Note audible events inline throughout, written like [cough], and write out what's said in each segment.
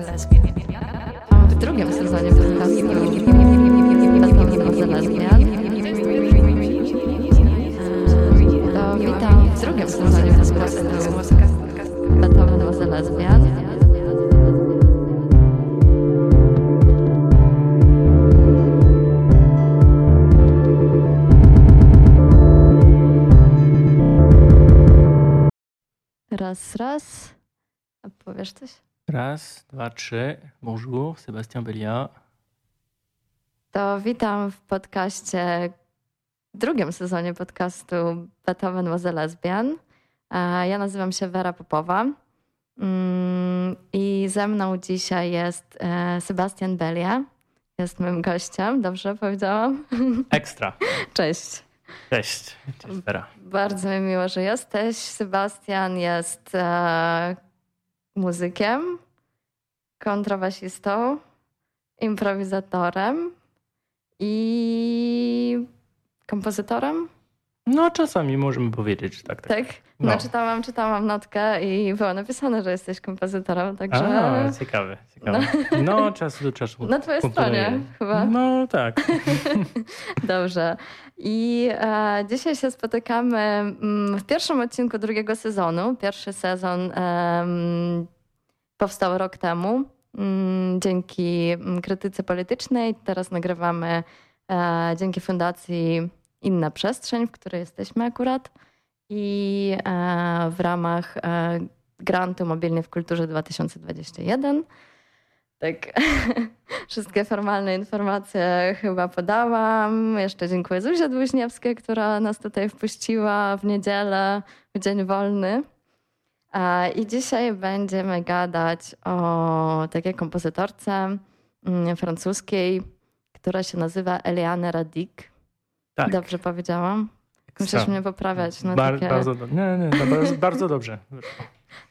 lesbian. W drugim sezonie podcastu was a lesbian. To witam w drugim sezonie podcastu Beethoven was a lesbian. Raz, raz. Powiesz coś? Raz, dwa, trzy. Bonjour, Sébastien Belia. To witam w podcaście, drugim sezonie podcastu Beethoven was a lesbian. Ja nazywam się Wera Popowa Mm, i ze mną dzisiaj jest e, Sebastian Belia. Jest moim gościem, dobrze powiedziałam? [laughs] Ekstra. Cześć. Cześć. Cześć, Vera. Bardzo mi miło, że jesteś. Sebastian jest e, muzykiem, kontrabasistą, improwizatorem i kompozytorem. No, czasami możemy powiedzieć, że tak. tak. Tak? No. No. czytałam, czytałam notkę i było napisane, że jesteś kompozytorem, także A, ciekawe, ciekawe. No, [laughs] od czasu do czasu. na twojej stronie chyba. No, tak. [laughs] [laughs] Dobrze. I e, dzisiaj się spotykamy mm, w pierwszym odcinku drugiego sezonu. Pierwszy sezon em, powstał rok temu mm, dzięki mm, krytyce politycznej. Teraz nagrywamy e, dzięki Fundacji Inna Przestrzeń, w której jesteśmy akurat. I e, w ramach e, grantu Mobilnie w Kulturze 2021. Tak, [laughs] wszystkie formalne informacje chyba podałam. Jeszcze dziękuję Zuzie Dłuźniewskiej, która nas tutaj wpuściła w niedzielę, w dzień wolny. A, I dzisiaj będziemy gadać o takiej kompozytorce mm, francuskiej, która się nazywa Eliane Radik. Tak. Dobrze powiedziałam? Musisz Ekstra. mnie poprawiać. No Bar- takie... Bardzo dobrze. Nie, nie, no, bardzo, [laughs] bardzo dobrze.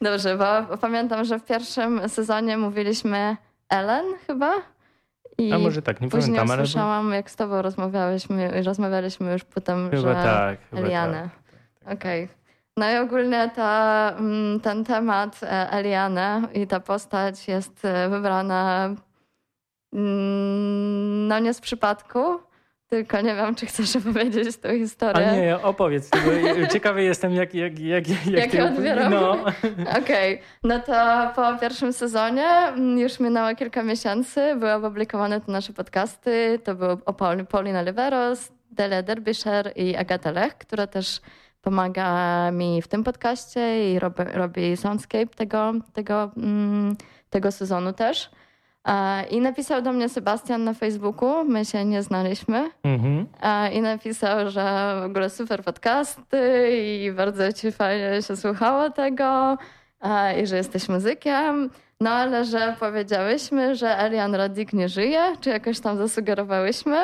Dobrze, bo pamiętam, że w pierwszym sezonie mówiliśmy Ellen chyba. I A może tak, nie później pamiętam, ale... usłyszałam, jak z tobą rozmawiałyśmy, rozmawialiśmy już potem, Chyba że tak, chyba Eliane. tak. Okej. No i ogólnie ta, mm, ten temat e, Eliane i ta postać jest e, wybrana mm, no nie z przypadku, tylko nie wiem, czy chcesz opowiedzieć tą historię. A nie, opowiedz, bo ciekawy jestem, jak, jak, jak, jak, Jak ty- odbieram? No. Okej, no to po pierwszym sezonie mm, już minęło kilka miesięcy, były opublikowane te nasze podcasty. To były o Paul, Paulina Liveros, Delia Derbyshire i Agata Lech, która też pomaga mi w tym podcaście i robi, robi soundscape tego, tego, mm, tego sezonu też. E, I napisał do mnie Sebastian na Facebooku, my się nie znaliśmy. Mhm. E, I napisał, że w ogóle super podcasty i bardzo ci fajnie się słuchało tego e, i że jesteś muzykiem. No ale że powiedziałyśmy, że Elian Radik nie żyje, czy jakoś tam zasugerowałyśmy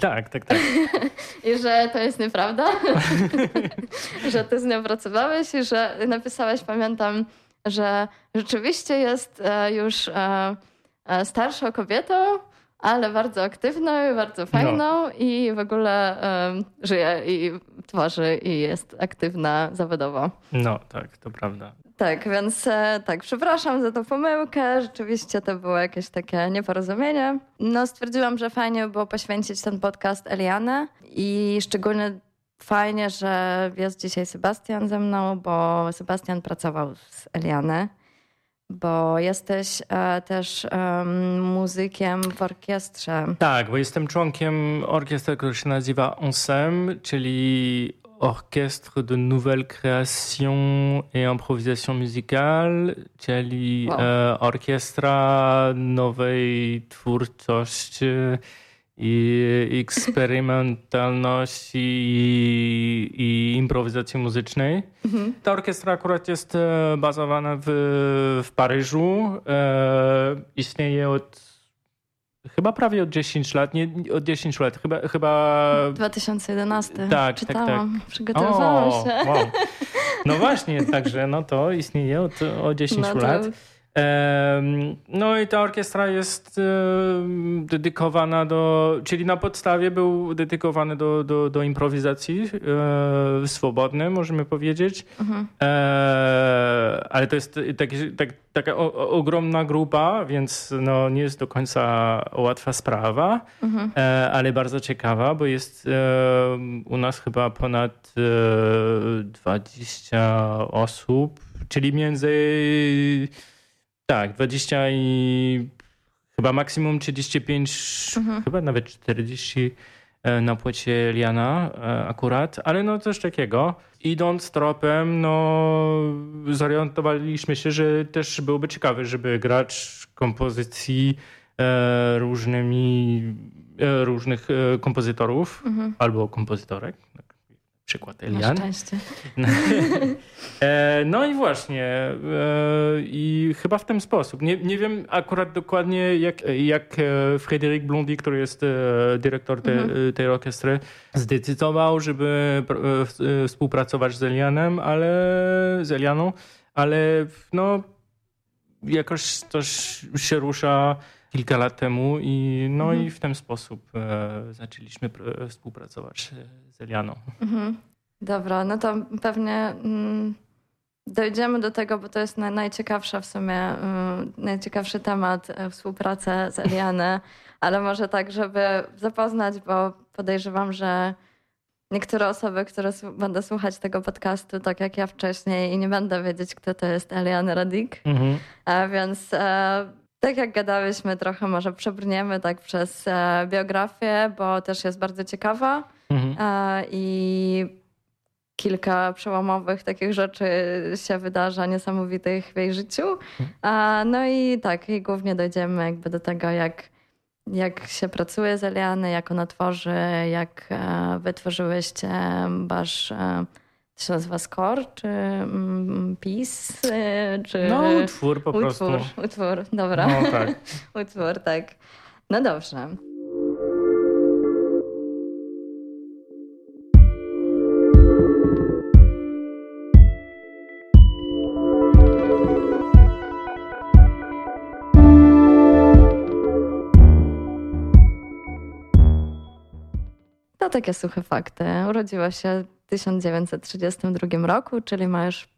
Tak, tak, tak. [laughs] i że to jest nieprawda, [laughs] że ty z nią pracowałeś i że napisałeś, pamiętam, że rzeczywiście jest już starszą kobietą, ale bardzo aktywną i bardzo fajną i w ogóle em, żyje i tworzy i jest aktywna zawodowo. No, tak, to prawda. Tak, więc e, tak, przepraszam za tą pomyłkę. Rzeczywiście to było jakieś takie nieporozumienie. No, stwierdziłam, że fajnie by było poświęcić ten podcast Eliane i szczególnie fajnie, że jest dzisiaj Sebastian ze mną, bo Sebastian pracował z Eliane, bo jesteś e, też em, muzykiem w orkiestrze. Tak, bo jestem członkiem orkiestry, która się nazywa ONSEM, czyli Orchestre de Nouvelle Création et Improvisation Musicale, czyli Wow. e, orkiestra nowej twórczości i eksperymentalności i, i improwizacji muzycznej. Mhm. Ta orkiestra akurat jest e, bazowana w, w Paryżu. E, istnieje od chyba prawie od 10 lat. Nie, od 10 lat. Chyba. chyba 2011. Tak, tak, Czytałam, przygotowywałam o, się. wow. No właśnie, także no to istnieje od, od 10 No lat. No i ta orkiestra jest dedykowana do, czyli na podstawie był dedykowany do, do, do improwizacji e, swobodnej, możemy powiedzieć. Mhm. E, ale to jest taki, tak, taka ogromna grupa, więc no, nie jest do końca łatwa sprawa, mhm. E, ale bardzo ciekawa, bo jest u nas chyba ponad 20 osób, czyli między tak, 20 i chyba maksimum 35, mhm. chyba nawet 40 e, na płycie Liana e, akurat, ale no coś takiego. Idąc tropem, no zorientowaliśmy się, że też byłoby ciekawe, żeby grać kompozycji e, różnymi, różnych kompozytorów mhm. albo kompozytorek przykład Elian. Na szczęście. [laughs] E, no i właśnie. E, I chyba w ten sposób. Nie, nie wiem akurat dokładnie, jak, jak e, Frédéric Blondy, który jest dyrektor te, mhm. tej orkiestry, zdecydował, żeby współpracować z Elianem, ale z Elianą, ale no jakoś to się rusza kilka lat temu i no mhm. i w ten sposób zaczęliśmy współpracować z Elianą. Mhm. Dobra, no to pewnie mm, dojdziemy do tego, bo to jest na, najciekawsza w sumie, mm, najciekawszy temat e, współpracy z Elianą, [laughs] ale może tak, żeby zapoznać, bo podejrzewam, że niektóre osoby, które będą słuchać tego podcastu, tak jak ja wcześniej i nie będę wiedzieć, kto to jest Eliana Radik, mhm. a więc e, tak jak gadałyśmy, trochę może przebrniemy tak przez e, biografię, bo też jest bardzo ciekawa mhm. e, i kilka przełomowych takich rzeczy się wydarza niesamowitych w jej życiu. E, no i tak, i głównie dojdziemy jakby do tego, jak, jak się pracuje z Eliany, jak ona tworzy, jak e, wytworzyłyście wasz e, to się nazywa score, czy mm, pis, y, czy... No utwór po prostu. Utwór, utwór, dobra. No tak. [laughs] utwór, tak. No dobrze. To takie suche fakty. Urodziła się 1932 roku, czyli ma już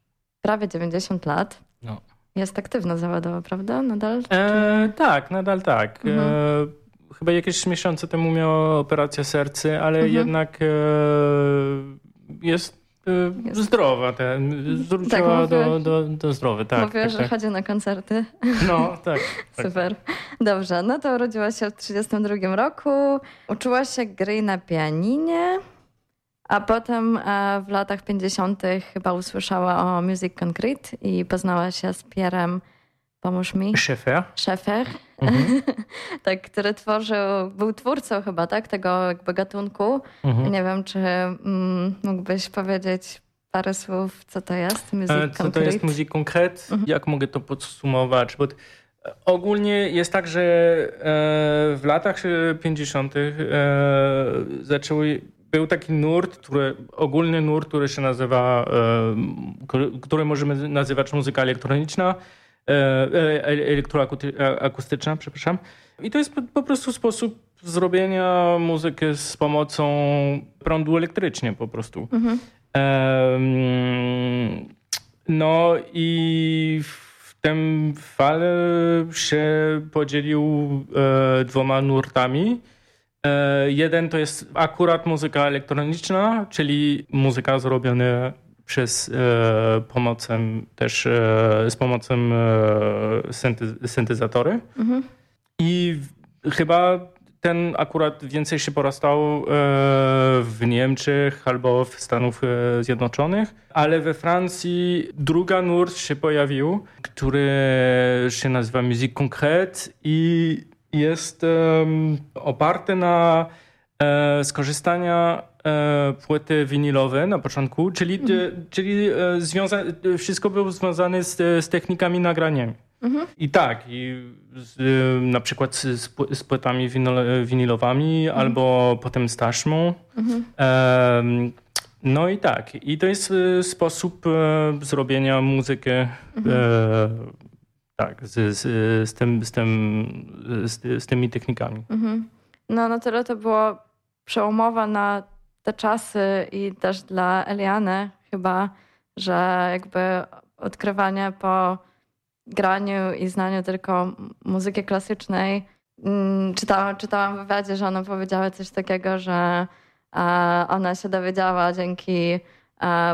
prawie 90 lat. No. Jest aktywna zawodowo, prawda? Nadal? E, tak, nadal tak. E, mhm. E, chyba jakieś miesiące temu miała operację serca, ale mhm. jednak e, jest jest. Zdrowa, ten, zwróciła tak, do, do, do zdrowy, tak. Mówiła, tak, że tak. chodzi na koncerty. No, tak. [laughs] Super. Dobrze, no to urodziła się w 1932 roku. Uczyła się gry na pianinie. A potem e, w latach 50. chyba usłyszała o Music Concrete i poznała się z Pierrem, pomóż mi. Szefer. Szefer, mhm. [laughs] tak, który tworzył, był twórcą chyba, tak, tego jakby gatunku. Mhm. Nie wiem, czy mm, mógłbyś powiedzieć parę słów, co to jest Music Concrete? Co to jest Music Concrete? Mhm. Jak mogę to podsumować? Bo Ogólnie jest tak, że e, w latach 50. E, zaczęły był taki nurt, który, ogólny nurt, który się nazywa, e, który możemy nazywać muzyka elektroniczna, e, e, elektroakustyczna, przepraszam. I to jest po, prostu sposób zrobienia muzyki z pomocą prądu elektrycznie po prostu. Mhm. No i w tym fale się podzielił dwoma nurtami. E, jeden to jest akurat muzyka elektroniczna, czyli muzyka zrobiona przez e, pomocą też e, z pomocą e, synty, syntezatory. Mhm. I chyba ten akurat więcej się porastał e, w Niemczech albo w Stanach e, Zjednoczonych, ale we Francji druga nurt się pojawił, który się nazywa Musique Concrète i jest um, oparty na e, skorzystania płyty winylowe na początku, czyli, mhm. e, czyli e, związa wszystko było związane z, z technikami nagrania. Mhm. I tak, i z, na przykład z, z płytami winylowymi mhm. albo potem z taśmą. Mhm. no i tak, i to jest e, sposób e, zrobienia muzyki mhm tak, z, z, z, tym, z, tym, z, z tymi technikami. Mhm. No, no tyle to było przełomowe na te czasy i też dla Eliany chyba, że jakby odkrywanie po graniu i znaniu tylko muzyki klasycznej. Mm, czytałam, czytałam w wywiadzie, że ona powiedziała coś takiego, że ona się dowiedziała dzięki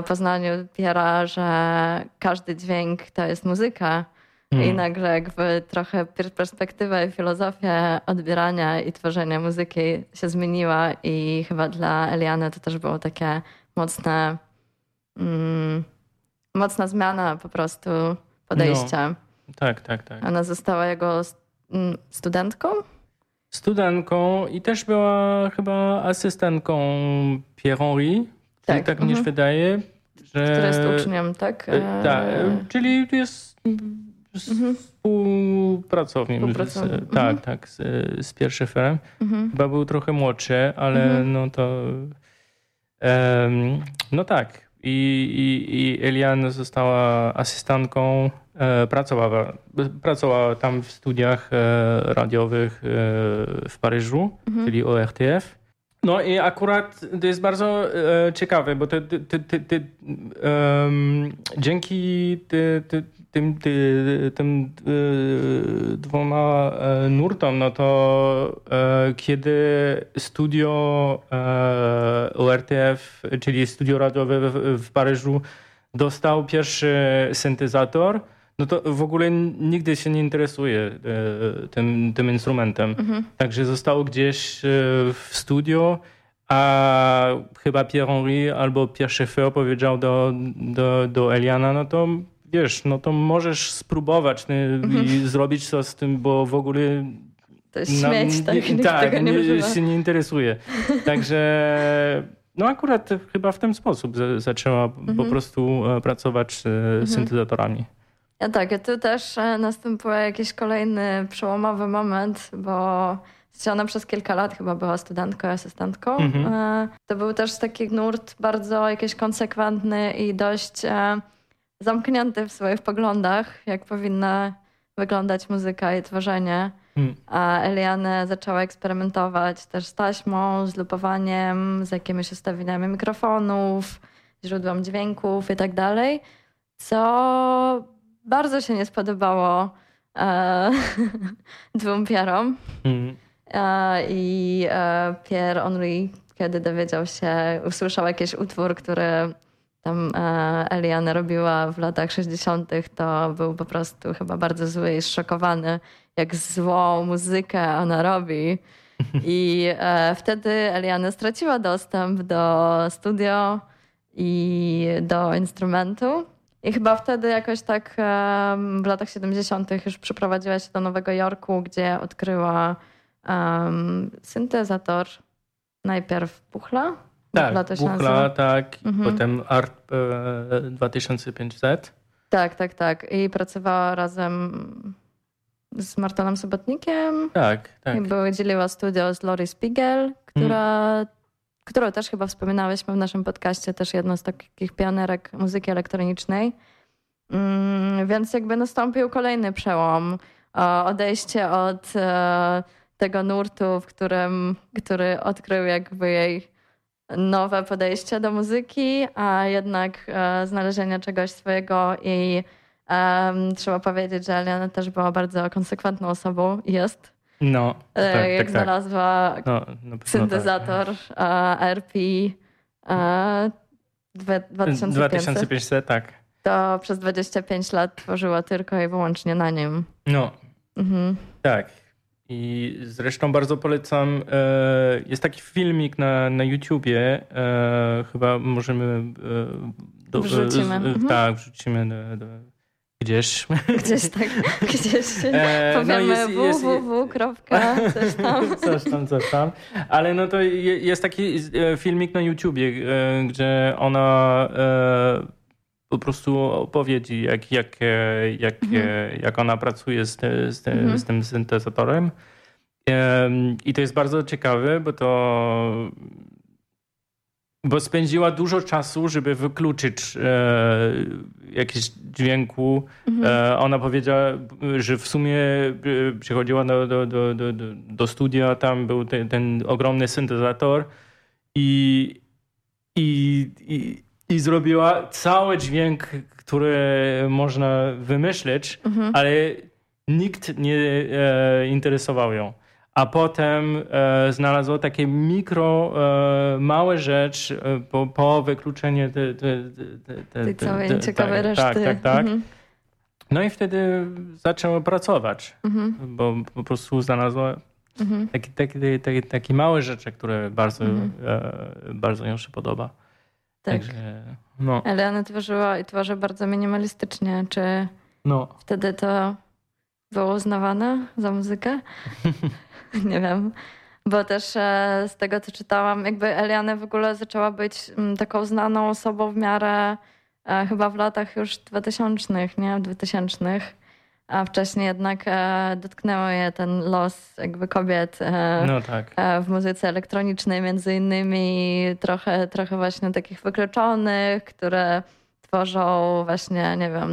poznaniu Piera, że każdy dźwięk to jest muzyka. Mm. I nagle jakby trochę perspektywa i filozofia odbierania i tworzenia muzyki się zmieniła i chyba dla Eliany to też było takie mocne, mm, mocna zmiana po prostu podejścia. No, tak, tak, tak. Ona została jego mm, studentką? Studentką i też była chyba asystentką Pierre Henry. Tak, tak mi się mhm. wydaje. Że... Który jest uczniem, tak? E, tak, czyli jest mhm. współpracownik. Z, tak, mhm. tak, z, z pierwszym. Mhm. Chyba był trochę młodszy, ale mhm. no to... Um, no tak. I, i, i Eliana została asystentką, e, pracowała, pracowała tam w studiach e, radiowych e, w Paryżu, mhm. czyli ORTF. No i akurat to jest bardzo e, ciekawe, bo te, te, te, um, dzięki tym, tym e, dwoma e, nurtom, no to e, kiedy studio ORTF, czyli studio radiowe w, w Paryżu, dostał pierwszy syntezator, no to w ogóle nigdy się nie interesuje tym, tym instrumentem. Mhm. Także został gdzieś w studio, a chyba Pierre Henry albo Pierre Schaeffer powiedział do, do, do Eliana, no to wiesz, no to możesz spróbować mhm. i [laughs] zrobić coś z tym, bo w ogóle to jest śmieć, tak, nie, tak, nie, nie się nie interesuje. Także no akurat chyba w ten sposób zaczęła mhm. po prostu e, pracować z mhm. syntezatorami. Ja tak, tu też e, następuje jakiś kolejny przełomowy moment, bo ona przez kilka lat chyba była studentką, asystentką. Mhm. E, to był też taki nurt bardzo jakiś konsekwentny i dość zamknięty w swoich poglądach, jak powinna wyglądać muzyka i tworzenie. Hmm. A Eliane zaczęła eksperymentować też z taśmą, z lupowaniem, z jakimiś ustawieniami mikrofonów, źródłem dźwięków i tak dalej, co bardzo się nie spodobało e, [laughs] dwóm Pierom. Hmm. E, I e, Pierre Henry, kiedy dowiedział się, usłyszał jakiś utwór, który tam e, Eliana robiła w latach 60., to był po prostu chyba bardzo zły i zszokowany, jak złą muzykę ona robi. I e, wtedy Eliana straciła dostęp do studio i do instrumentu. I chyba wtedy jakoś tak w latach 70. już przeprowadziła się do Nowego Jorku, gdzie odkryła syntezator najpierw Puchla, tak, Buchla, tak, mhm. potem ARP e, 2500. Tak, tak, tak. I pracowała razem z Martonem Sobotnikiem. Tak, tak. I dzieliła studio z Lori Spiegel, która, mm. którą też chyba wspominałyśmy w naszym podcaście, też jedną z takich pionerek muzyki elektronicznej. Mm, więc jakby nastąpił kolejny przełom. Odejście od e, tego nurtu, w którym, który odkrył jakby jej nowe podejście do muzyki, a jednak e, znalezienia czegoś swojego i trzeba powiedzieć, że Eliana też była bardzo konsekwentną osobą jest. No, e, tak, jak tak, tak. znalazła no, syntezator tak. RP 2500, 2500, tak. To przez 25 lat tworzyła tylko i wyłącznie na nim. No, mhm. tak. I zresztą bardzo polecam. E, jest taki filmik na, na YouTubie. E, chyba możemy. E, do, wrzucimy. Mhm. Tak, wrzucimy do, do, gdzieś. Gdzieś tak, [laughs] gdzieś. No Powiemy no www. Coś [laughs] tam. Coś tam, coś tam. Ale no to jest taki filmik na YouTubie, gdzie ona po prostu opowiedzi, jak, jak, jak, mhm. jak ona pracuje z, z, mhm. z tym syntezatorem. I to jest bardzo ciekawe, bo to bo spędziła dużo czasu, żeby wykluczyć e, jakieś dźwięku. Mhm. E, ona powiedziała, że w sumie e, przychodziła do, do, do, do, do studia, tam był ten, ten ogromny syntezator i, i, i, i, zrobiła cały dźwięk, który można wymyślić, mhm. ale nikt nie e, interesował ją a potem e, znalazło takie mikro, e, małe rzecz e, po, po wykluczeniu te, te, te, te, Tej całej ciekawej reszty. Tak, tak, tak. Mhm. No i wtedy zaczęło pracować, mhm. bo po prostu znalazło mhm. takie, takie, takie, takie małe rzeczy, które bardzo, mhm. e, bardzo ją się podoba. Tak. Także, no. Ale ona tworzyła i tworzy bardzo minimalistycznie. Czy no. wtedy to było uznawane za muzykę? [laughs] nie wiem. Bo też e, z tego, co czytałam, jakby Eliane w ogóle zaczęła być mm, taką znaną osobą w miarę e, chyba w latach już 2000, nie? 2000. A wcześniej jednak e, dotknęło je ten los jakby kobiet no tak. w muzyce elektronicznej między innymi trochę, trochę właśnie takich wykluczonych, które tworzą właśnie, nie wiem,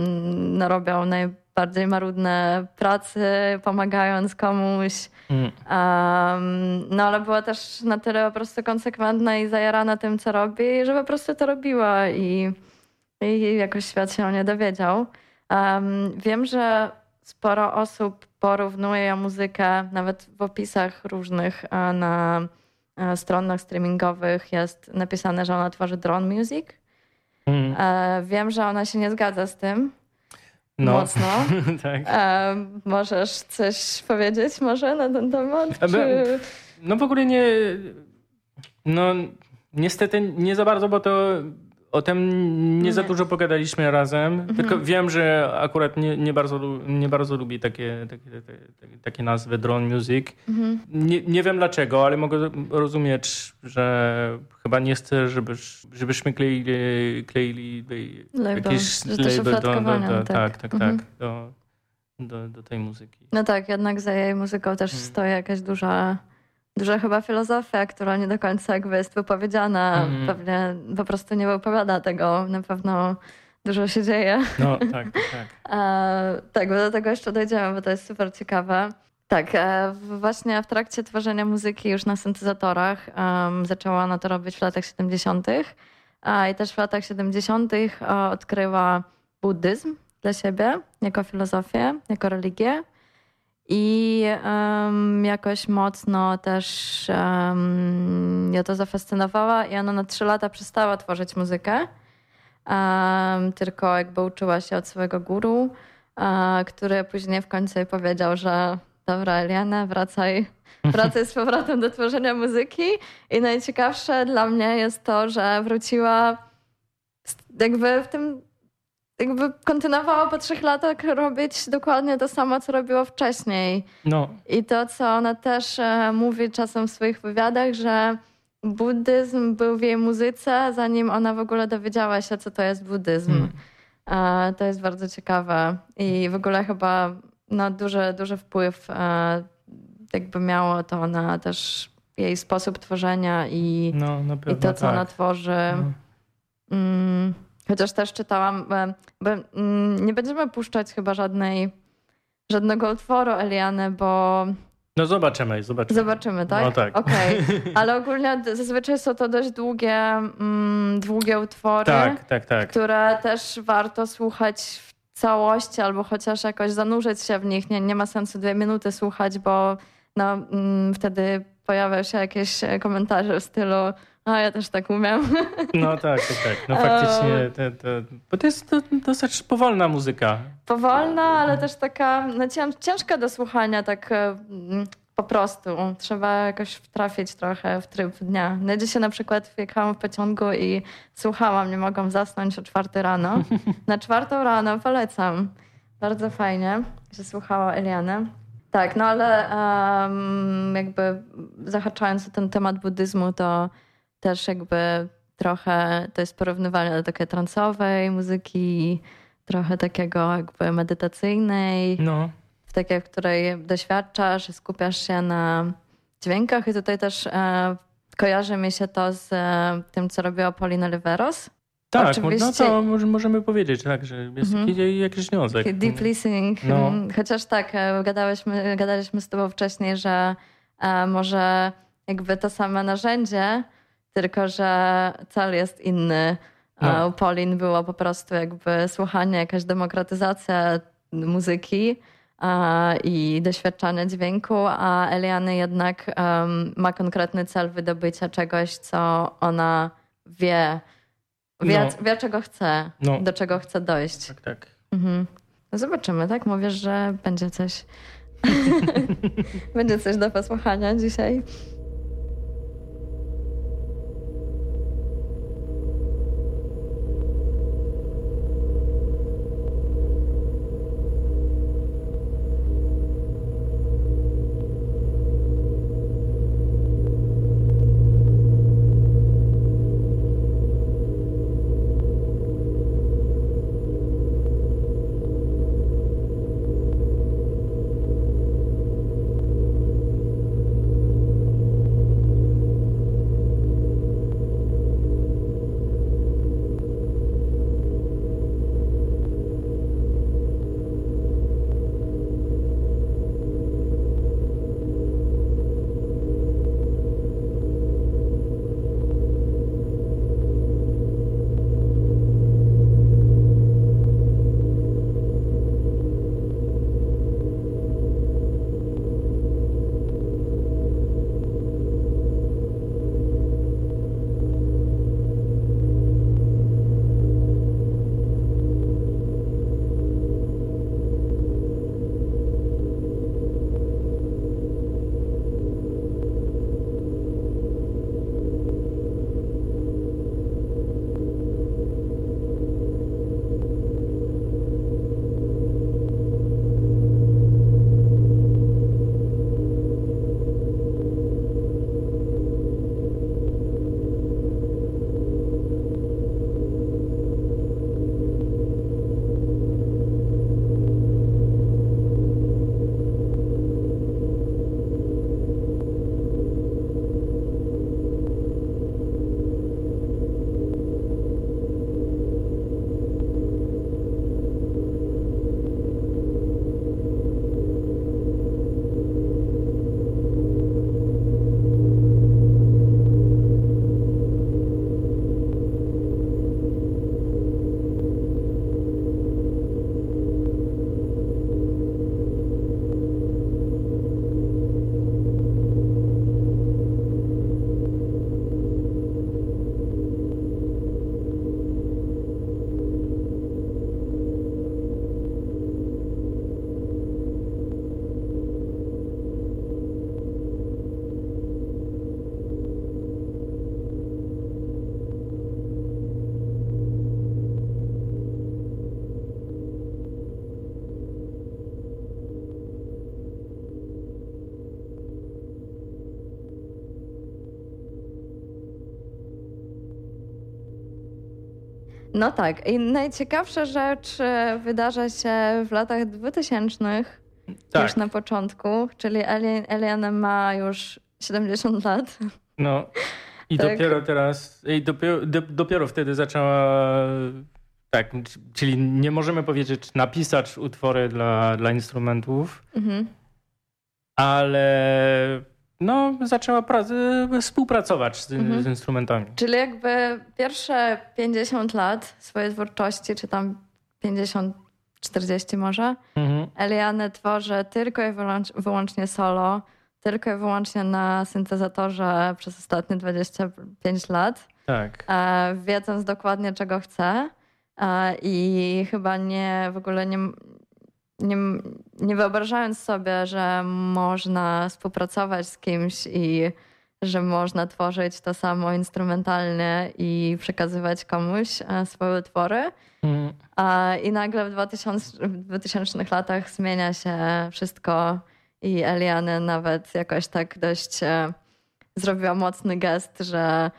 no robią naj, bardziej marudne pracy, pomagając komuś. Mm. Um, no ale była też na tyle po prostu konsekwentna i zajarana tym, co robi, że po prostu to robiła i, i jakoś świat się o nie dowiedział. Um, wiem, że sporo osób porównuje muzykę, nawet w opisach różnych na stronach streamingowych jest napisane, że ona tworzy drone music. Mm. E, wiem, że ona się nie zgadza z tym, no. mocno. [laughs] tak. E, możesz coś powiedzieć może na ten temat? Czy... No w ogóle nie... No niestety nie za bardzo, bo to o tym nie, za dużo pogadaliśmy razem, mhm. tylko wiem, że akurat nie, nie, bardzo, nie bardzo lubi takie, takie, takie, takie nazwy drone music. Mhm. Nie, nie wiem dlaczego, ale mogę rozumieć, że chyba nie chcę, żebyś, żebyśmy kleili, kleili label. jakiś label do, do, do, tak, tak, tak, mhm. tak do, do, do tej muzyki. No tak, jednak za jej muzyką też mhm. stoi jakaś duża duża chyba filozofia, która nie do końca jakby jest wypowiedziana. Mm. Pewnie po prostu nie wypowiada tego. Na pewno dużo się dzieje. No, [laughs] tak, tak. tak. e, tak, bo do tego jeszcze dojdziemy, bo to jest super ciekawe. Tak, e, właśnie w trakcie tworzenia muzyki już na syntezatorach um, zaczęła ona to robić w latach 70. A, I też w latach 70. odkryła buddyzm dla siebie jako filozofię, jako religię. I um, jakoś mocno też um, ja to zafascynowała i ona na trzy lata przestała tworzyć muzykę. Um, tylko jakby uczyła się od swojego guru, który później w końcu jej powiedział, że dobra Eliana, wracaj, [laughs] wracaj z powrotem do tworzenia muzyki. I najciekawsze dla mnie jest to, że wróciła jakby w tym jakby kontynuowała po trzech latach robić dokładnie to samo, co robiło wcześniej. No. I to, co ona też e, mówi czasem w swoich wywiadach, że buddyzm był w jej muzyce, zanim ona w ogóle dowiedziała się, co to jest buddyzm. Hmm. E, to jest bardzo ciekawe. I w ogóle chyba no, duży, duży wpływ e, jakby miało to na też jej sposób tworzenia i, no, i to, co tak. ona tworzy. No. Mm. Chociaż też czytałam, bo mm, nie będziemy puszczać chyba żadnej, żadnego utworu Eliany, bo... No zobaczymy, zobaczymy. Zobaczymy, tak? No tak. Okej, okay. [laughs] ale ogólnie zazwyczaj są to dość długie, mm, długie utwory, tak, tak, tak. które też warto słuchać w całości albo chociaż jakoś zanurzyć się w nich. Nie, nie ma sensu dwie minuty słuchać, bo no, mm, wtedy pojawiają się jakieś komentarze w stylu a ja też tak umiem. [laughs] No tak, tak, tak. No faktycznie, to, to, bo to jest to, dosyć powolna muzyka. Powolna, ale też taka no, ciężka do słuchania, tak po prostu. Trzeba jakoś trafić trochę w tryb dnia. No dzisiaj na przykład wjechałam w pociągu i słuchałam, nie mogłam zasnąć o czwarty rano. [laughs] Na czwartą rano polecam. Bardzo fajnie, że słuchała Elianę. Tak, no ale um, jakby zahaczając o ten temat buddyzmu, to też jakby trochę to jest porównywalne do takiej transowej muzyki, trochę takiego jakby medytacyjnej, no. w takiej, w której doświadczasz, skupiasz się na dźwiękach i tutaj też e, kojarzy mi się to z tym, co robiła Paulina Liveros. Tak, Oczywiście... no to możemy powiedzieć, tak, że jest mhm. jakiś, jakiś związek. Deep listening. No. Chociaż tak, gadaliśmy, gadaliśmy z tobą wcześniej, że może jakby to same narzędzie, tylko że cel jest inny. No. U Polin było po prostu jakby słuchanie, jakaś demokratyzacja muzyki i doświadczanie dźwięku, a Eliany jednak um, ma konkretny cel wydobycia czegoś, co ona wie, wie, no. wie czego chce, no. do czego chce dojść. Tak, tak. Mhm. No zobaczymy, tak? Mówisz, że będzie coś. [laughs] będzie coś do posłuchania dzisiaj. No tak. I najciekawsza rzecz e, wydarza się w latach 2000, tak. już na początku, czyli Eliana ma już 70 lat. No i tak. dopiero teraz, i dopiero, dopiero wtedy zaczęła, tak, czyli nie możemy powiedzieć napisać utwory dla, dla instrumentów, mhm. ale no, zaczęła współpracować z, mhm. z, instrumentami. Czyli jakby pierwsze 50 lat swojej twórczości, czy tam 50, 40 może, mhm. Eliane tworzy tylko i wyłącznie solo, tylko i wyłącznie na syntezatorze przez ostatnie 25 lat. Tak. E, wiedząc dokładnie czego chce. E, I chyba nie w ogóle nie, nie, nie wyobrażając sobie, że można współpracować z kimś i że można tworzyć to samo instrumentalnie i przekazywać komuś e, swoje utwory. Mm. I nagle w 2000, w 2000 latach zmienia się wszystko i Eliane nawet jakoś tak dość e, zrobiła mocny gest, że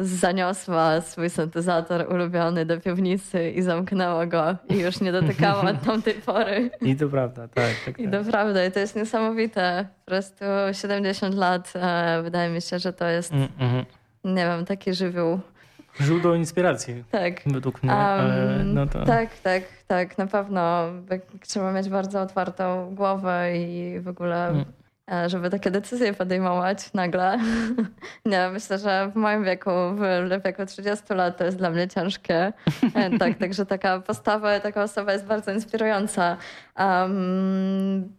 zaniosła swój syntezator ulubiony do piwnicy i zamknęła go i już nie dotykała od [laughs] tamtej pory. I to prawda, tak. tak I tak. to prawda, i to jest niesamowite. Po prostu 70 lat, e, wydaje mi się, że to jest, mm -hmm. nie wiem, taki żywioł. Źródło inspiracji. Tak. Według mnie. Um, no to... Tak, tak, tak, na pewno. Trzeba mieć bardzo otwartą głowę i w ogóle. Mm żeby takie decyzje podejmować nagle. [laughs] Nie, myślę, że w moim wieku, w wieku 30 lat to jest dla mnie ciężkie. E, [laughs] tak, także taka postawa, taka osoba jest bardzo inspirująca. Um,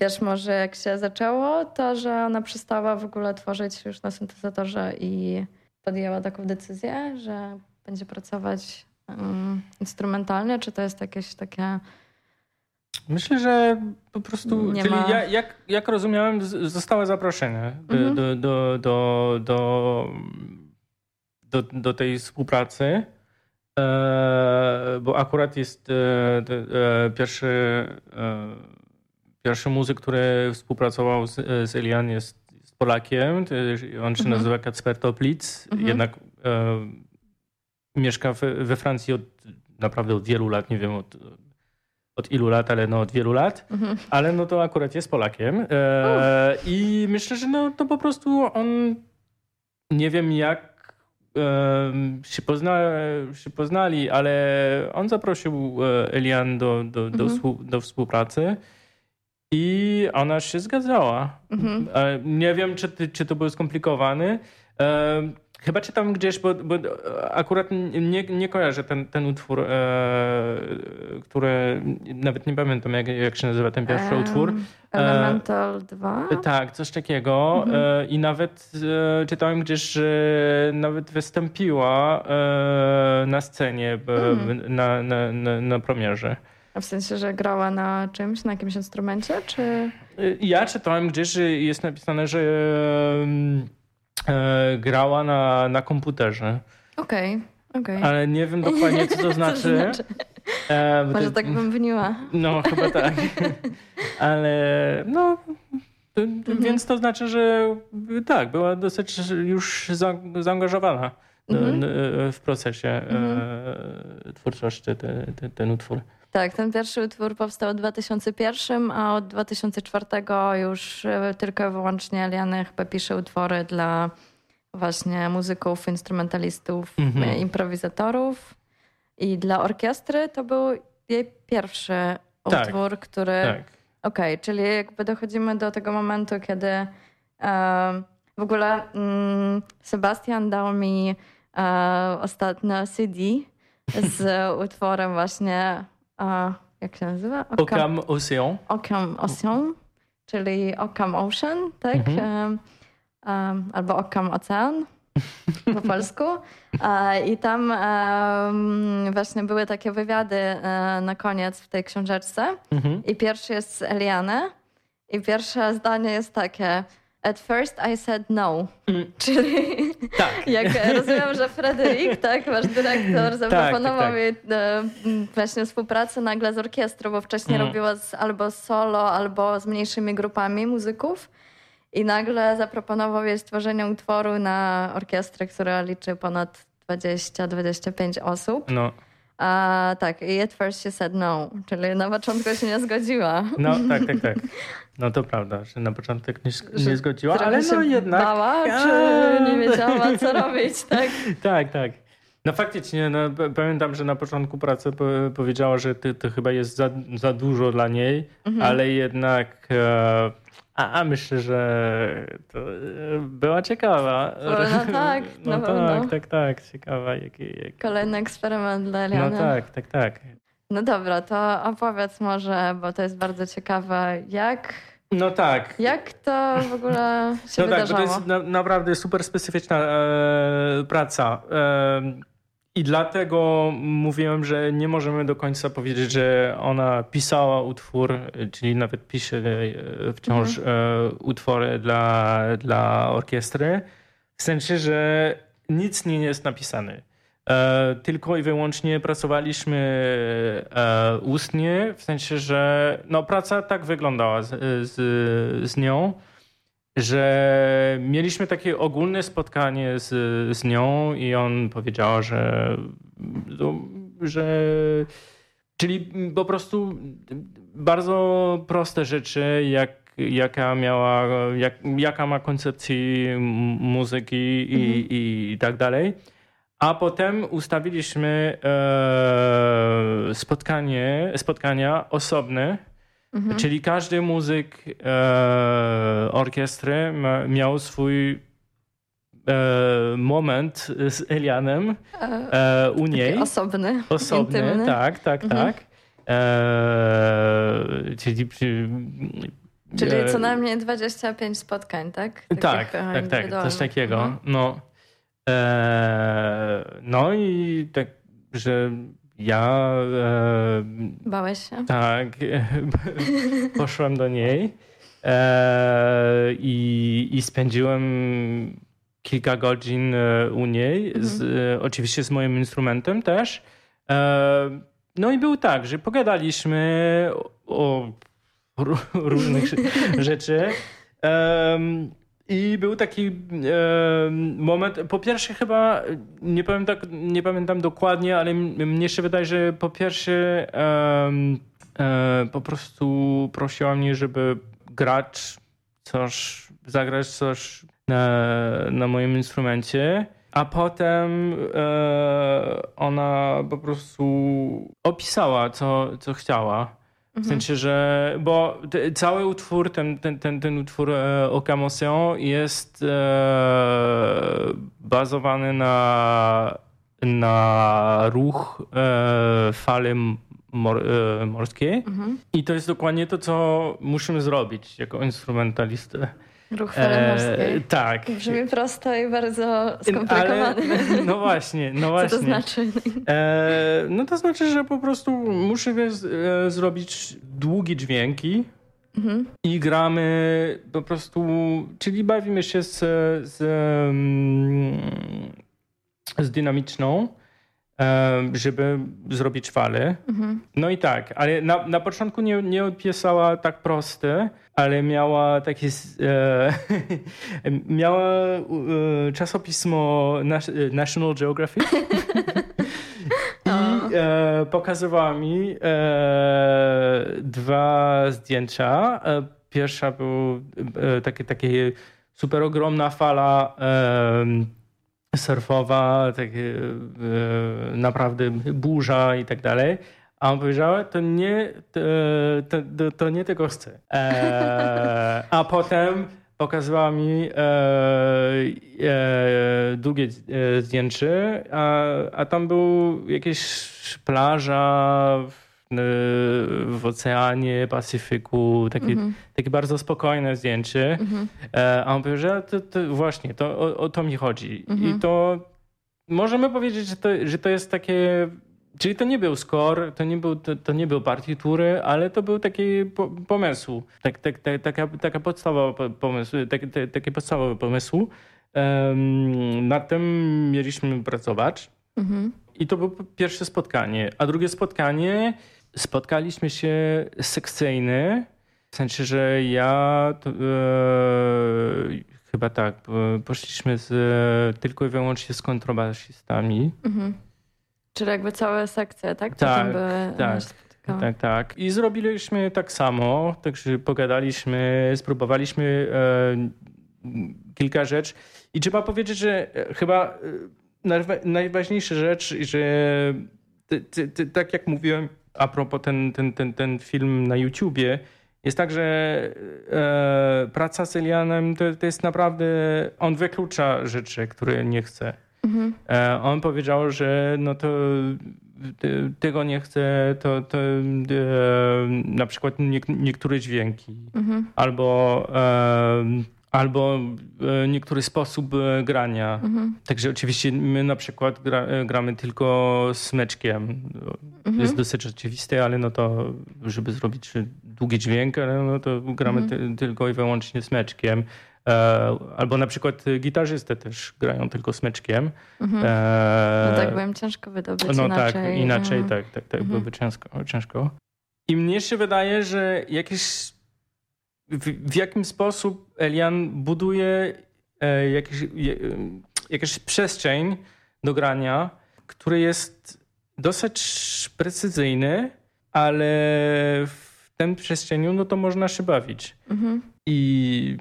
wiesz, może jak się zaczęło, to że ona przestała w ogóle tworzyć już na syntezatorze i podjęła taką decyzję, że będzie pracować um, instrumentalnie, czy to jest jakieś takie Myślę, że po prostu, nie czyli ma... ja, jak, jak rozumiałem, zostało zaproszenie mhm. do, do, do, do, do, do, tej współpracy, e, bo akurat jest e, e, pierwszy, e, pierwszy muzyk, który współpracował z, z Elian jest, jest Polakiem, on się mhm. nazywa Kacper Toplic, mhm. jednak e, mieszka w, we Francji od naprawdę od wielu lat, nie wiem, od od ilu lat, ale no od wielu lat, mhm. ale no to akurat jest Polakiem e, i myślę, że no to po prostu on nie wiem jak e, się, pozna, się poznali, ale on zaprosił e, Elian do, do, do, mhm. do współpracy i ona się zgadzała. Mhm. E, nie wiem, czy, czy to było skomplikowane. E, Chyba czytam gdzieś, bo, bo akurat nie, nie kojarzę ten, ten utwór, e, który nawet nie pamiętam, jak, jak się nazywa ten pierwszy um, utwór. E, Elemental 2? Tak, coś takiego. Mhm. E, I nawet e, czytałem gdzieś, że nawet wystąpiła e, na scenie mhm. na, na, na, na premierze. A w sensie, że grała na czymś, na jakimś instrumencie, czy? E, ja czytałem gdzieś, że jest napisane, że e, grała na, na komputerze. Okej, okay, okej. Okay. Ale nie wiem dokładnie, co to [laughs] znaczy. co to znaczy? E, Może tak bym wniła. No, chyba tak. [laughs] Ale no... Mhm. Więc to znaczy, że tak, była dosyć już za, zaangażowana mhm. w procesie mhm. e, twórczości te, te, ten utwór. Tak, ten pierwszy utwór powstał w 2001, a od 2004 już e, tylko i wyłącznie Eliana chyba pisze utwory dla właśnie muzyków, instrumentalistów, mhm. E, improwizatorów i dla orkiestry to był jej pierwszy tak, utwór, który... Tak. Okej, okay, czyli jakby dochodzimy do tego momentu, kiedy e, w ogóle mm, Sebastian dał mi e, ostatnio CD z [laughs] utworem właśnie jak się nazywa? Okam Ocean. Okam Ocean, czyli Okam Ocean, tak? Mhm. Um, albo Okam Ocean po [laughs] polsku. I tam właśnie były takie wywiady e, na koniec w tej książeczce. Mhm. I pierwszy jest z Eliane. I pierwsze zdanie jest takie At first I said no. Mm. [laughs] Czyli tak. jak rozumiem, że Frederick, tak, wasz dyrektor, tak, zaproponował tak, tak, mi e, właśnie współpracę nagle z orkiestrą, bo wcześniej mm. robiła z, albo solo, albo z mniejszymi grupami muzyków. I nagle zaproponował jej stworzenie utworu na orkiestrę, która liczy ponad 20-25 osób. No. A tak, i at first she said no, czyli na początku się nie zgodziła. No tak, tak, tak. No to prawda, że na początek nie, nie zgodziła, ale no jednak... Bała, czy nie wiedziała, co [laughs] robić, tak? tak, tak. No faktycznie, no, pamiętam, że na początku pracy powiedziała, że ty, to chyba jest za, za dużo dla niej, mhm. ale jednak... E, a, a, myślę, że to e, była ciekawa. No [laughs] tak, no tak, tak, tak, tak, ciekawa. Jak, jak... Kolejny eksperyment dla Eliany. No tak, tak, tak. No dobra, to opowiedz może, bo to jest bardzo ciekawe, jak... No tak. Jak to w ogóle [laughs] się no wydarzało? Tak, to jest na, naprawdę super specyficzna e, praca. E, i dlatego mówiłem, że nie możemy do końca powiedzieć, że ona pisała utwór, czyli nawet pisze e, wciąż mhm. E, utwory dla, dla orkiestry. W sensie, że nic nie jest napisane. E, tylko i wyłącznie pracowaliśmy ustnie, w sensie, że no, praca tak wyglądała z, z, z nią. Że mieliśmy takie ogólne spotkanie z, z nią i on powiedział, że, że czyli po prostu bardzo proste rzeczy, jak, jaka miała, jak, jaka ma koncepcję muzyki i, mhm. i, i tak dalej. A potem ustawiliśmy e, spotkanie, spotkania osobne, mhm. czyli każdy muzyk e, orkiestry ma, miał swój e, moment z Elianem e, e, u niej. Osobny. Osobny, intymny. tak, tak, mhm. tak. E, czyli Czyli co najmniej 25 spotkań, tak? Takich tak, tak, tak, coś takiego. Mhm. No. E, no i tak, że ja. E, Bałeś się? Tak. [laughs] poszłem do niej e, i, i spędziłem kilka godzin e, u niej, mhm. z, e, oczywiście z moim instrumentem też. E, no i był tak, że pogadaliśmy o, o różnych [laughs] rzeczy. I był taki e, moment, po pierwsze chyba, nie pamiętam, nie pamiętam dokładnie, ale mnie się wydaje, że po pierwsze e, e, po prostu prosiła mnie, żeby grać coś, zagrać coś na, na moim instrumencie. A potem e, ona po prostu opisała, co, co chciała. W sensie, że. Bo te, cały utwór, ten, ten, ten, ten utwór e, Ocamotion jest e, bazowany na, na ruch e, fali mor, e, morskiej. Mhm. I to jest dokładnie to, co musimy zrobić jako instrumentalistę. Ruch fali tak. Brzmi prosto i bardzo skomplikowane. Ale, no właśnie, no właśnie. Co to znaczy? E, no to znaczy, że po prostu muszę e, zrobić długie dźwięki mhm. i gramy po prostu, czyli bawimy się z, z, z dynamiczną żeby zrobić falę. Mhm. No i tak, ale na, na początku nie, nie odpisała tak proste, ale miała takie e, [laughs] miała e, czasopismo National Geographic [laughs] i e, pokazywała mi e, dwa zdjęcia. E, pierwsza był e, takie, takie super ogromna fala surfowa, takie e, naprawdę burza i tak dalej. A on powiedział, to nie, to, to, nie tego chcę. E, a potem pokazywała mi e, e, drugie e, zdjęcie, a, a tam był jakieś plaża w oceanie Pacyfiku, takie, mm -hmm. takie bardzo spokojne zdjęcie. Mm -hmm. A on powiedział, że to, to właśnie, to, o, o, to mi chodzi. Mm -hmm. I mhm. to możemy powiedzieć, że to, że to jest takie Czyli to nie był score, to nie był, to, to nie był partitury, ale to był taki po, pomysł, tak, tak, tak, taka, taka podstawowa pomysł, tak, tak, taki podstawowy pomysł. Um, nad tym mieliśmy pracować. Mhm. I to było pierwsze spotkanie. A drugie spotkanie spotkaliśmy się sekcyjny, w sensie, że ja to, e, chyba tak, poszliśmy z, tylko i wyłącznie z kontrabasistami. Mhm. Czyli jakby całe sekcje, tak? Tak, tak, tak, tak. I zrobiliśmy tak samo, także pogadaliśmy, spróbowaliśmy e, kilka rzeczy. I trzeba powiedzieć, że e, chyba e, najważniejsza rzecz, że ty, ty, ty, tak jak mówiłem a propos ten, ten, ten, ten film na YouTubie, jest tak, że e, praca z Elianem to, to jest naprawdę, on wyklucza rzeczy, które nie chce. Mhm. E, on powiedział, że no to tego nie chce, to, to e, na przykład nie, niektóre dźwięki mhm. albo e, albo e, niektóry sposób e, grania. Mhm. Także oczywiście my na przykład gra, gramy tylko smyczkiem. Mhm. Jest dosyć oczywiste, ale no to, żeby zrobić długi dźwięk, no to gramy mhm. ty, tylko i wyłącznie smyczkiem. E, albo na przykład gitarzysty też grają tylko smyczkiem. Mhm. E, no tak, byłem ciężko wydobyć No inaczej. tak, inaczej, mhm. tak, tak, tak, mhm. byłoby ciężko, ciężko. I mnie się wydaje, że jakieś w, w jakim sposób Elian buduje e, jakiś, je, jakaś przestrzeń do grania, który jest dosyć precyzyjny, ale w tym przestrzeniu no to można się bawić. Mhm. I,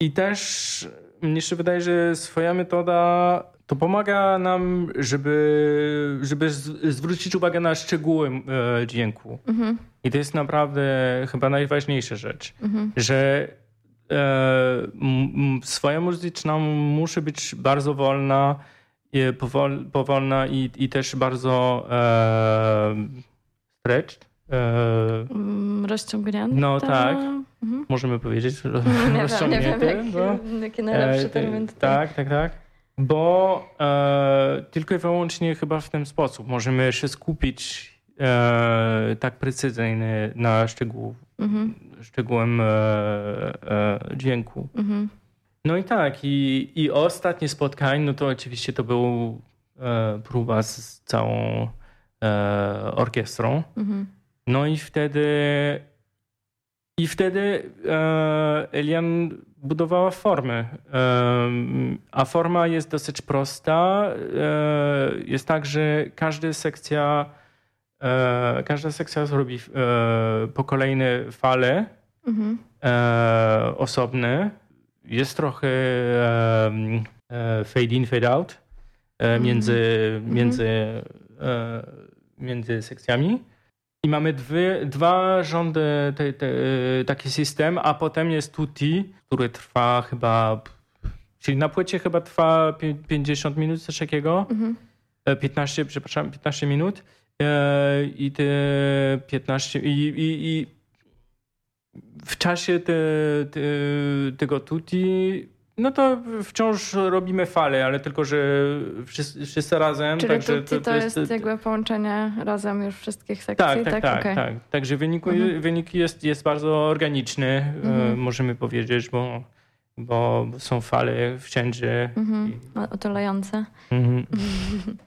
I też mnie się wydaje, że swoja metoda to pomaga nam, żeby, żeby zwrócić uwagę na szczegóły e, dźwięku. Mhm. I to jest naprawdę chyba najważniejsza rzecz, mhm. że e, swoja muzyczna musi być bardzo wolna, powol, powolna i, i też bardzo e, stretched. E, mm, rozciągnięte? No tak, mhm. możemy powiedzieć. Nie rozciągnięte. [laughs] Wiem, nie wiem, jaki, jaki najlepszy termin. Tak, tak, tak bo e, tylko i wyłącznie chyba w ten sposób możemy się skupić e, tak precyzyjnie na szczegół, mhm. szczegółem e, e dźwięku. Mhm. No i tak, i, i ostatnie spotkanie, no to oczywiście to był e, próba z całą e, orkiestrą. Mhm. No i wtedy i wtedy Elian budowała formy. A forma jest dosyć prosta. E, jest tak, że każda sekcja, e, każda sekcja zrobi e, po kolejne fale mhm. osobne. Jest trochę fade in, fade out między, mhm. między, między sekcjami. I mamy dwie, dwa rządy, te, te, taki system, a potem jest tutti, który trwa chyba, czyli na płycie chyba trwa 50 minut, coś takiego. Mhm. 15, e, przepraszam, 15 minut. E, I te 15, i, i, i w czasie te, te, tego tutti no to wciąż robimy fale, ale tylko, że wszyscy, wszyscy razem. Czyli także to, to, jest, jest jakby połączenie razem już wszystkich sekcji? Tak, tak, tak. tak, okay. tak. Także wynik, mhm. wynik jest, jest bardzo organiczny, e, mhm. możemy powiedzieć, bo, bo są fale wszędzie. Mhm. Otulające. Mhm. [laughs]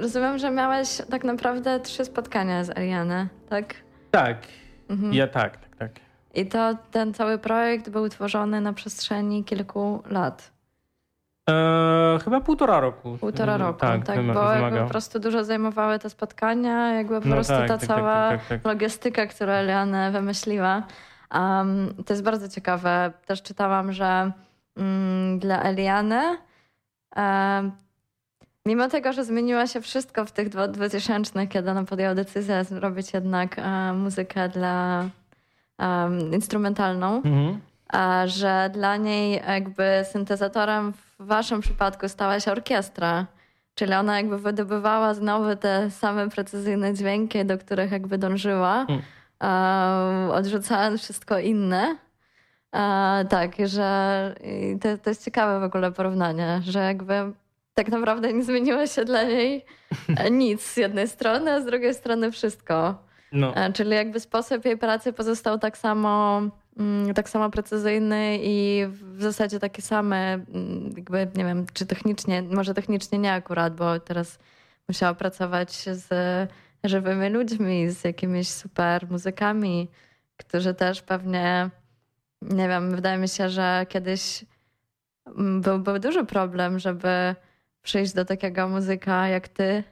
rozumiem, że miałeś tak naprawdę trzy spotkania z Ariany, tak? Tak, mhm. ja tak, tak, tak. I to ten cały projekt był tworzony na przestrzeni kilku lat. Eee, chyba półtora roku. Półtora roku, tak, tak bo jakby po prostu dużo zajmowały te spotkania, jakby po no prostu tak, ta tak, tak cała tak, tak, logistyka, którą Eliana wymyśliła. Um, to jest bardzo ciekawe. Też czytałam, że um, dla Eliany um, mimo tego, że zmieniło się wszystko w tych 2000, kiedy ona podjęła decyzję zrobić jednak um, muzykę dla instrumentalną, mhm. a że dla niej jakby syntezatorem w waszym przypadku stała się orkiestra. Czyli ona jakby wydobywała znowu te same precyzyjne dźwięki, do których jakby dążyła, mm. odrzucając wszystko inne. tak, że to, to jest ciekawe w ogóle porównanie, że jakby tak naprawdę nie zmieniło się dla niej nic z jednej strony, a z drugiej strony wszystko. No. E, czyli jakby sposób jej pracy pozostał tak samo, mm, tak samo precyzyjny i w zasadzie takie same, mm, jakby nie wiem, czy technicznie, może technicznie nie akurat, bo teraz musiała pracować z żywymi ludźmi, z jakimiś super muzykami, którzy też pewnie, nie wiem, wydaje mi się, że kiedyś mm, był, był duży problem, żeby przyjść do takiego muzyka jak ty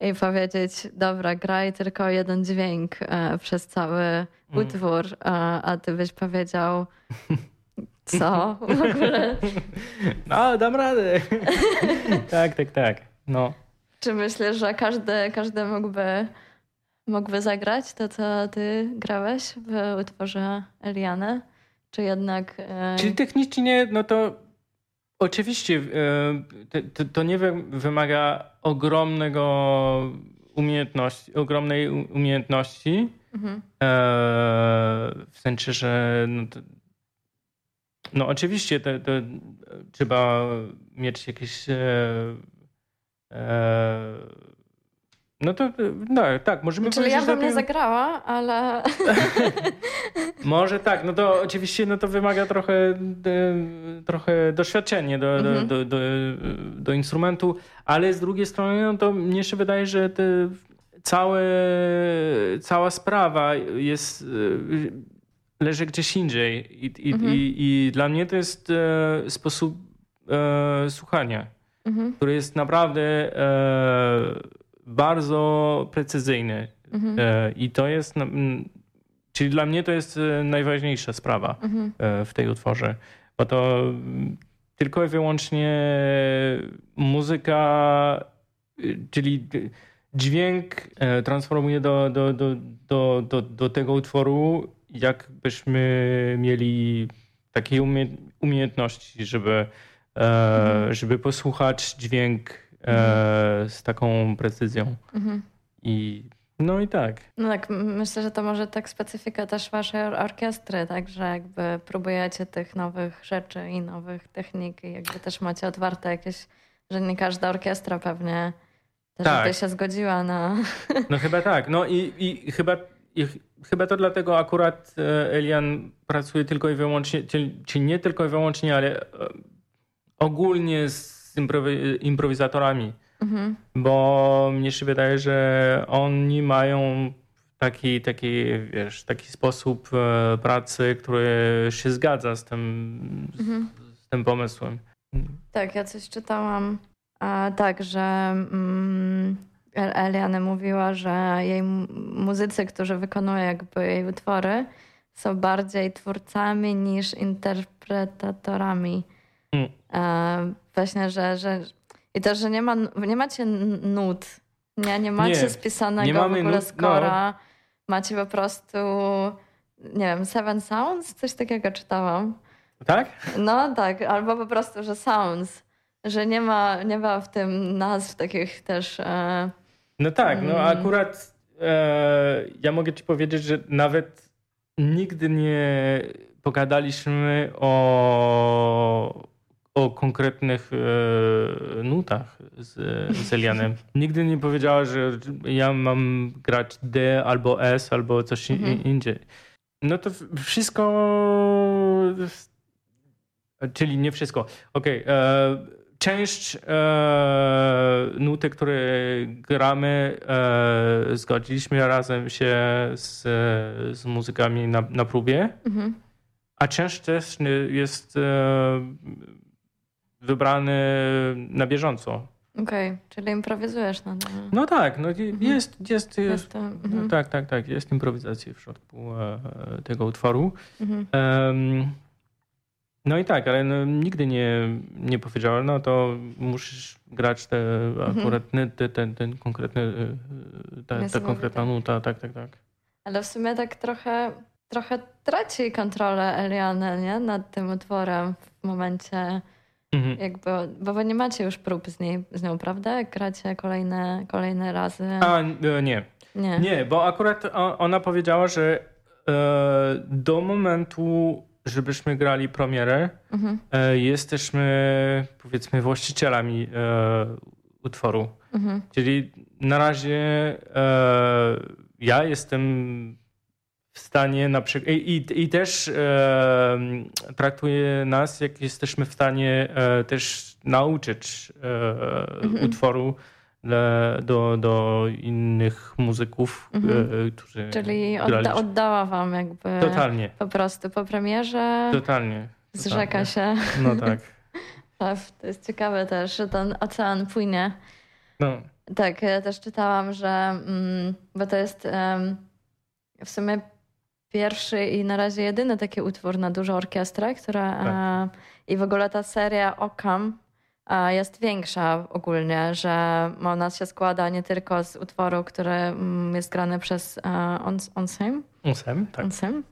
i powiedzieć, dobra, graj tylko jeden dźwięk e, przez cały mm. utwór, a, a ty byś powiedział, co w ogóle? [laughs] No, dam radę. [laughs] tak, tak, tak. No. Czy myślisz, że każdy, każdy mógłby, mógłby zagrać to, co ty grałeś w utworze Eliany? Czy jednak... E... Czyli technicznie, no to Oczywiście e, to, nie wymaga ogromnego umiejętności, ogromnej umiejętności. Mhm. E, w sensie, że no, to, no oczywiście to, to, trzeba mieć jakieś e, no to no, tak, możemy Czyli powiedzieć... Czyli ja bym nie zagrała, ale... [laughs] Może tak, no to oczywiście no to wymaga trochę, trochę doświadczenia do, mhm. do, do, do, do, instrumentu, ale z drugiej strony no to mnie się wydaje, że te całe, cała sprawa jest leży gdzieś indziej i, i, mhm. i, i dla mnie to jest e, sposób e, słuchania, mhm. który jest naprawdę e, bardzo precyzyjny. Mhm. E, I to jest, czyli dla mnie to jest e, najważniejsza sprawa mhm. E, w tej utworze, bo to tylko i wyłącznie muzyka, czyli dźwięk transformuje do, do, do, do, do, do tego utworu, jakbyśmy mieli takiej umiejętności, żeby, mhm. żeby posłuchać dźwięk e, z taką precyzją. Mhm. I no i tak. No tak, myślę, że to może tak specyfika też waszej orkiestry, tak, że jakby próbujecie tych nowych rzeczy i nowych technik i jakby też macie otwarte jakieś, że nie każda orkiestra pewnie też tak. by się zgodziła na... [laughs] No chyba tak, no i, i chyba i chyba to dlatego akurat e, Elian pracuje tylko i wyłącznie, czy nie tylko i wyłącznie, ale e, ogólnie z z improwi improwizatorami. Mhm. Bo mnie się wydaje, że oni mają taki, taki, wiesz, taki sposób e, pracy, który się zgadza z tym, mhm. z, z, tym pomysłem. Tak, ja coś czytałam. A, tak, że mm, Eliane mówiła, że jej muzycy, którzy wykonują jakby jej utwory, są bardziej twórcami niż interpretatorami. Mm. Właśnie, że, że i też, że nie, ma, nie macie nut, nie, nie macie nie, spisanego nie w ogóle nut, skora, no. macie po prostu, nie wiem, Seven Sounds, coś takiego czytałam. Tak? No tak, albo po prostu, że Sounds, że nie ma, nie ma w tym nazw takich też... E, no tak, no mm. akurat e, ja mogę ci powiedzieć, że nawet nigdy nie pogadaliśmy o o konkretnych e, nutach z, z Elianem. [laughs] Nigdy nie powiedziała, że ja mam grać D albo S albo coś mhm. indziej. No to wszystko, czyli nie wszystko. Okej, okay, e, część e, nuty, które gramy, e, zgodziliśmy razem się z, z muzykami na, na próbie, mhm. a część też jest e, wybrany na bieżąco. Okej, okay, czyli improwizujesz na tym. No tak, no jest, mhm. jest, jest, jest mhm. tak, tak, tak, jest improwizacja w środku e, tego utworu. Mhm. Um, no i tak, ale no, nigdy nie, nie powiedziałem, no to musisz grać te mhm. akurat ten, ten, ten konkretny, ta, ta konkretna nuta, tak, tak, tak. Ale w sumie tak trochę, trochę traci kontrolę Eliane, nie? Nad tym utworem w momencie mhm. jakby, bo wy nie macie już prób z, niej, z nią, prawda? Jak gracie kolejne, kolejne razy. A, e, nie. Nie. Nie, bo akurat ona powiedziała, że e, do momentu żebyśmy grali premierę, mhm. E, jesteśmy powiedzmy właścicielami utworu. Mhm. Czyli na razie ja jestem w stanie na przykład i, i, też e, traktuje nas, jak jesteśmy w stanie e, też nauczyć e, mhm. utworu do, do innych muzyków, mhm. E, którzy. Czyli odda, oddała wam jakby. Totalnie. Po prostu po premierze. Totalnie. Zrzeka się. No [laughs] tak. to jest ciekawe też, że ten ocean płynie. No. Tak, ja też czytałam, że. Mm, bo to jest w sumie pierwszy i na razie jedyny taki utwór na dużą orkiestrę, która. Tak. A, I w ogóle ta seria Okam jest większa ogólnie, że ona się składa nie tylko z utworu, który mm, jest grany przez Onsem. Onsem, tak. Onsem.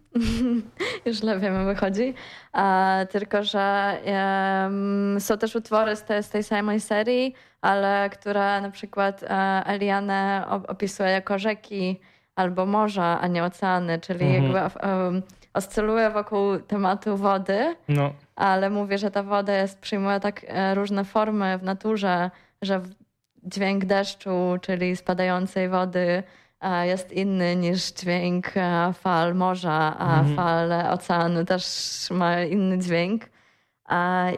[laughs] Już źle wiemy, wychodzi. tylko, że są też utwory z tej, z tej samej serii, ale które na przykład e, Eliane opisuje jako rzeki albo morza, a nie oceany, czyli mhm. jakby um, oscyluje wokół tematu wody. No ale mówię, że ta woda jest, przyjmuje tak e, różne formy w naturze, że dźwięk deszczu, czyli spadającej wody, e, jest inny niż dźwięk e, fal morza, a mhm. fal oceanu też ma inny dźwięk.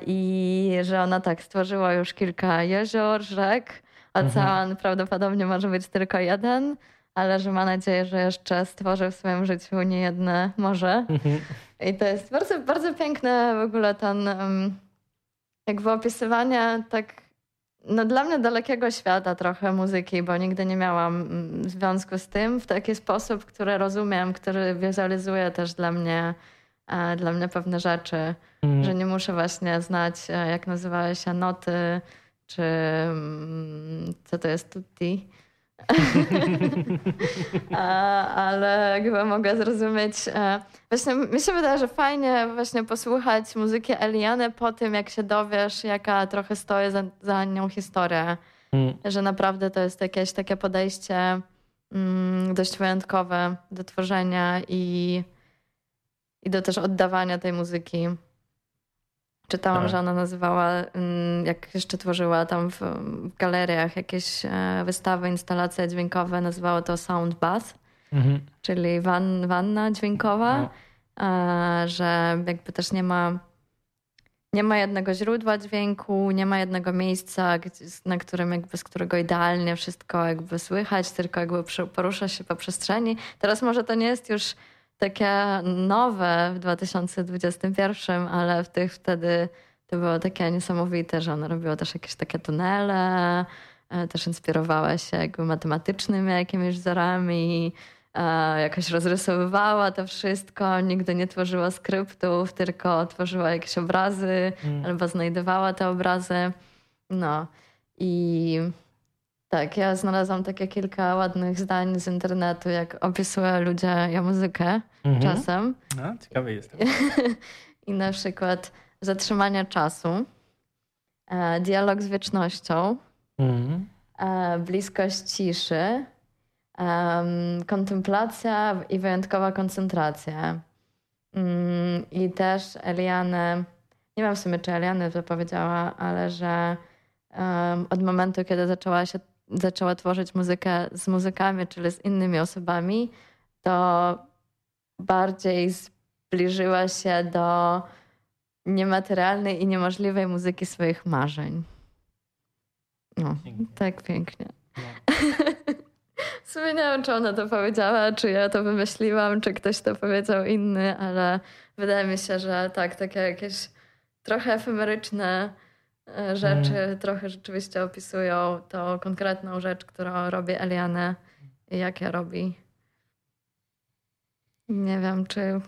I że ona tak stworzyła już kilka jezior, rzek. Ocean mhm. prawdopodobnie może być tylko jeden ale że ma nadzieję, że jeszcze stworzy w swoim życiu niejedne morze. Mhm. I to jest bardzo, bardzo piękne w ogóle ten jakby opisywanie tak no dla mnie dalekiego świata trochę muzyki, bo nigdy nie miałam związku z tym w taki sposób, który rozumiem, który wizualizuje też dla mnie, e, dla mnie pewne rzeczy, mm. że nie muszę właśnie znać, e, jak nazywały się noty, czy mm, co to jest tutti [laughs] ale chyba mogę zrozumieć. E, właśnie mi się wydaje, że fajnie właśnie posłuchać muzyki Eliany po tym, jak się dowiesz, jaka trochę stoi za, za nią historia. Mm. Że naprawdę to jest jakieś takie podejście mm, dość wyjątkowe do tworzenia i, i do też oddawania tej muzyki. Czytałam, tak. że ona nazywała, mm, jak jeszcze tworzyła tam w, galeriach jakieś e, wystawy, instalacje dźwiękowe, nazywała to sound bath, mhm. czyli wan, wanna dźwiękowa, no. E, że jakby też nie ma, nie ma jednego źródła dźwięku, nie ma jednego miejsca, na którym jakby, z którego idealnie wszystko jakby słychać, tylko jakby porusza się po przestrzeni. Teraz może to nie jest już takie nowe w 2021, ale w tych wtedy to było takie niesamowite, że ona robiła też jakieś takie tunele, e, też inspirowała się jakby matematycznymi jakimiś wzorami, e, jakoś rozrysowywała to wszystko, nigdy nie tworzyła skryptów, tylko tworzyła jakieś obrazy mm. albo znajdowała te obrazy. No i tak, ja znalazłam takie kilka ładnych zdań z internetu, jak opisują ludzie ja muzykę mhm. czasem. No, ciekawy jestem. [laughs] I na przykład zatrzymanie czasu, e, dialog z wiecznością, mhm. e, bliskość ciszy, kontemplacja i wyjątkowa koncentracja. Mm, I też Eliane, nie wiem w sumie, czy Eliane to powiedziała, ale że od momentu, kiedy zaczęła się zaczęła tworzyć muzykę z muzykami, czyli z innymi osobami, to bardziej zbliżyła się do niematerialnej i niemożliwej muzyki swoich marzeń. No, tak pięknie. No. [laughs] w sumie nie wiem, czy ona to powiedziała, czy ja to wymyśliłam, czy ktoś to powiedział inny, ale wydaje mi się, że tak, takie jakieś trochę efemeryczne rzeczy mm. trochę rzeczywiście opisują tą konkretną rzecz, którą robi Eliane i jak ja robi. Nie wiem, czy,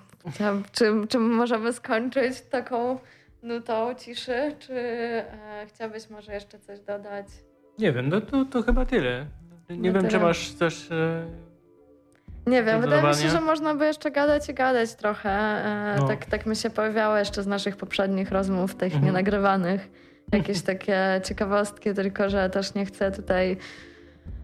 czy, czy możemy skończyć taką nutą ciszy, czy e, chciałbyś może jeszcze coś dodać? Nie wiem, no to, to chyba tyle. Nie no wiem, tyle. czy masz coś... E... Nie wiem, wydaje mi się, że można by jeszcze gadać i gadać trochę. E, no. tak, tak mi się pojawiało jeszcze z naszych poprzednich rozmów, tych mhm. nienagrywanych. Jakieś takie ciekawostki, tylko że też nie chcę tutaj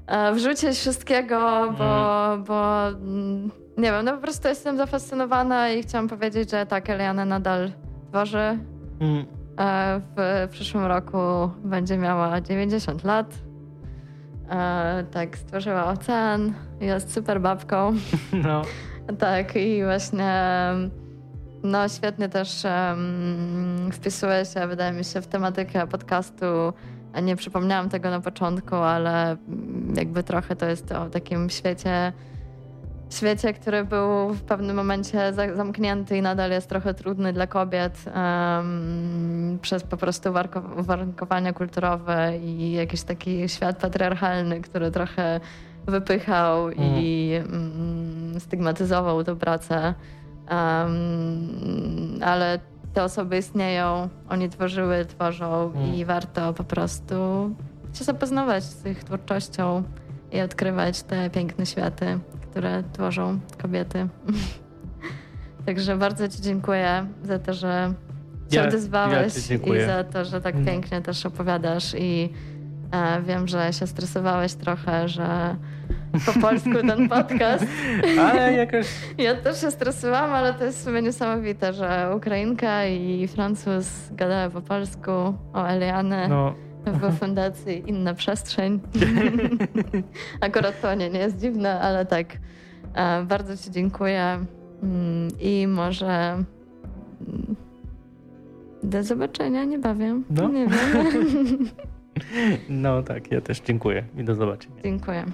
e, wrzucić wszystkiego, bo, mhm. bo mm, nie wiem, no po prostu jestem zafascynowana i chciałam powiedzieć, że tak, Eliana nadal tworzy. Mhm. E, w przyszłym roku będzie miała 90 lat. E, tak, stworzyła ocean, jest super babką. [laughs] No. tak, i właśnie no świetnie też um, wpisuje się, wydaje mi się, w tematykę podcastu. Nie przypomniałam tego na początku, ale jakby trochę to jest o takim świecie świecie, który był w pewnym momencie zamknięty i nadal jest trochę trudny dla kobiet um, przez po prostu uwarunkowania kulturowe i jakiś taki świat patriarchalny, który trochę wypychał mm. i um, stygmatyzował tę pracę. Um, ale te osoby istnieją, oni tworzyły, tworzą mm. i warto po prostu się zapoznawać z ich twórczością i odkrywać te piękne światy które tworzą kobiety. [laughs] Także bardzo Ci dziękuję za to, że się ja, odezwałeś ja i za to, że tak mm. pięknie też opowiadasz i wiem, że się stresowałeś trochę, że po polsku ten podcast. [laughs] Ale jakoś... Ja też się stresowałam, ale to jest w sumie niesamowite, że Ukrainka i Francuz gadały po polsku o Eliane. No w fundacji Inna Przestrzeń. [laughs] Akurat to nie, nie jest dziwne, ale tak. E, bardzo Ci dziękuję mm, i może mm, do zobaczenia niebawem. No. Nie wiem. [laughs] No tak, ja też dziękuję i do zobaczenia. Dziękuję.